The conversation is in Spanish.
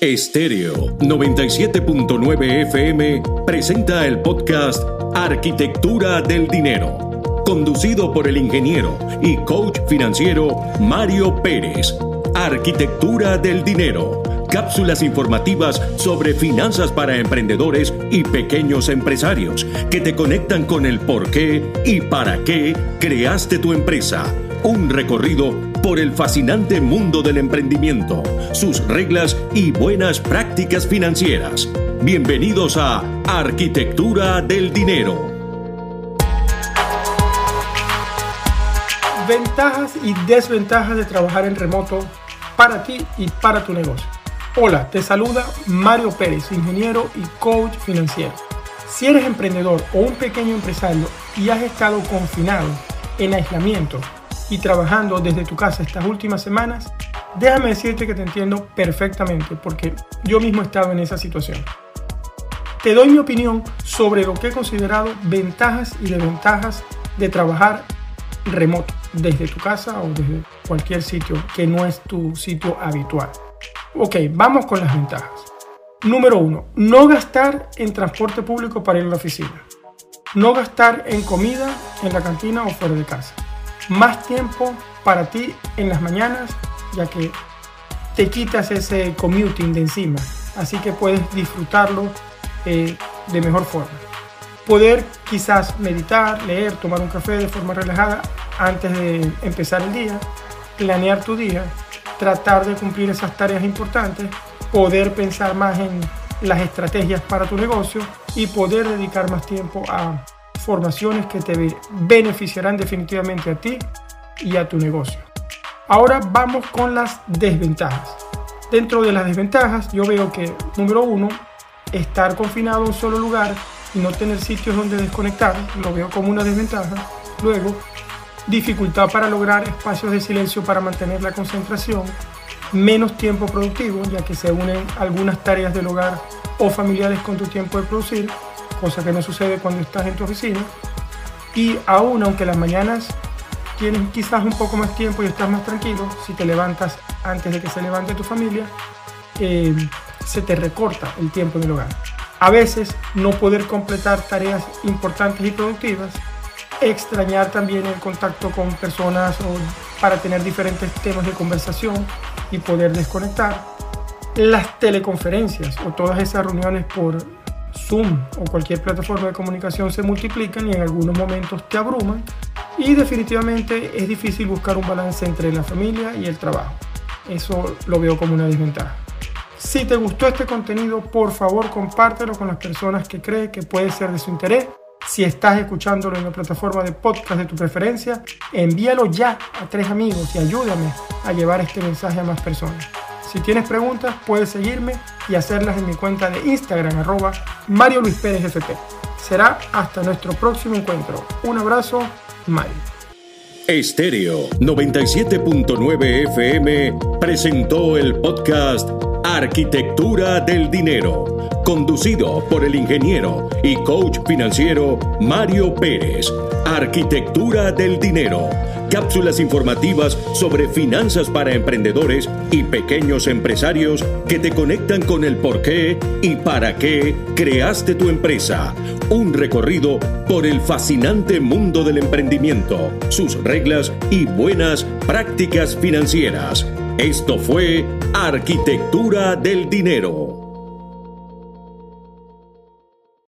Estéreo 97.9 FM presenta el podcast Arquitectura del Dinero, conducido por el ingeniero y coach financiero Mario Pérez. Arquitectura del Dinero, cápsulas informativas sobre finanzas para emprendedores y pequeños empresarios que te conectan con el por qué y para qué creaste tu empresa. Un recorrido por el fascinante mundo del emprendimiento, sus reglas y buenas prácticas financieras. Bienvenidos a Arquitectura del Dinero. Ventajas y desventajas de trabajar en remoto para ti y para tu negocio. Hola, te saluda Mario Pérez, ingeniero y coach financiero. Si eres emprendedor o un pequeño empresario y has estado confinado en aislamiento, y trabajando desde tu casa estas últimas semanas, déjame decirte que te entiendo perfectamente porque yo mismo he estado en esa situación. Te doy mi opinión sobre lo que he considerado ventajas y desventajas de trabajar remoto, desde tu casa o desde cualquier sitio que no es tu sitio habitual. Ok, vamos con las ventajas. Número uno, no gastar en transporte público para ir a la oficina. No gastar en comida en la cantina o fuera de casa más tiempo para ti en las mañanas, ya que te quitas ese commuting de encima, así que puedes disfrutarlo eh, de mejor forma. Poder quizás meditar, leer, tomar un café de forma relajada antes de empezar el día, planear tu día, tratar de cumplir esas tareas importantes, poder pensar más en las estrategias para tu negocio y poder dedicar más tiempo a formaciones que te beneficiarán definitivamente a ti y a tu negocio. Ahora vamos con las desventajas. Dentro de las desventajas yo veo que, número uno, estar confinado en un solo lugar y no tener sitios donde desconectar, lo veo como una desventaja. Luego, dificultad para lograr espacios de silencio para mantener la concentración, menos tiempo productivo, ya que se unen algunas tareas del hogar o familiares con tu tiempo de producir, cosa que no sucede cuando estás en tu oficina. Y aún aunque las mañanas tienes quizás un poco más tiempo y estás más tranquilo, si te levantas antes de que se levante tu familia, eh, se te recorta el tiempo en el hogar. A veces no poder completar tareas importantes y productivas, extrañar también el contacto con personas o para tener diferentes temas de conversación y poder desconectar. Las teleconferencias o todas esas reuniones por Zoom o cualquier plataforma de comunicación se multiplican y en algunos momentos te abruman y definitivamente es difícil buscar un balance entre la familia y el trabajo. Eso lo veo como una desventaja. Si te gustó este contenido, por favor compártelo con las personas que creen que puede ser de su interés. Si estás escuchándolo en la plataforma de podcast de tu preferencia, envíalo ya a tres amigos y ayúdame a llevar este mensaje a más personas. Si tienes preguntas, puedes seguirme y hacerlas en mi cuenta de Instagram, arroba Mario Luis Pérez FP. Será hasta nuestro próximo encuentro. Un abrazo, Mario. Estéreo 97.9 FM presentó el podcast Arquitectura del Dinero, conducido por el ingeniero y coach financiero Mario Pérez. Arquitectura del Dinero cápsulas informativas sobre finanzas para emprendedores y pequeños empresarios que te conectan con el por qué y para qué creaste tu empresa. Un recorrido por el fascinante mundo del emprendimiento, sus reglas y buenas prácticas financieras. Esto fue Arquitectura del Dinero.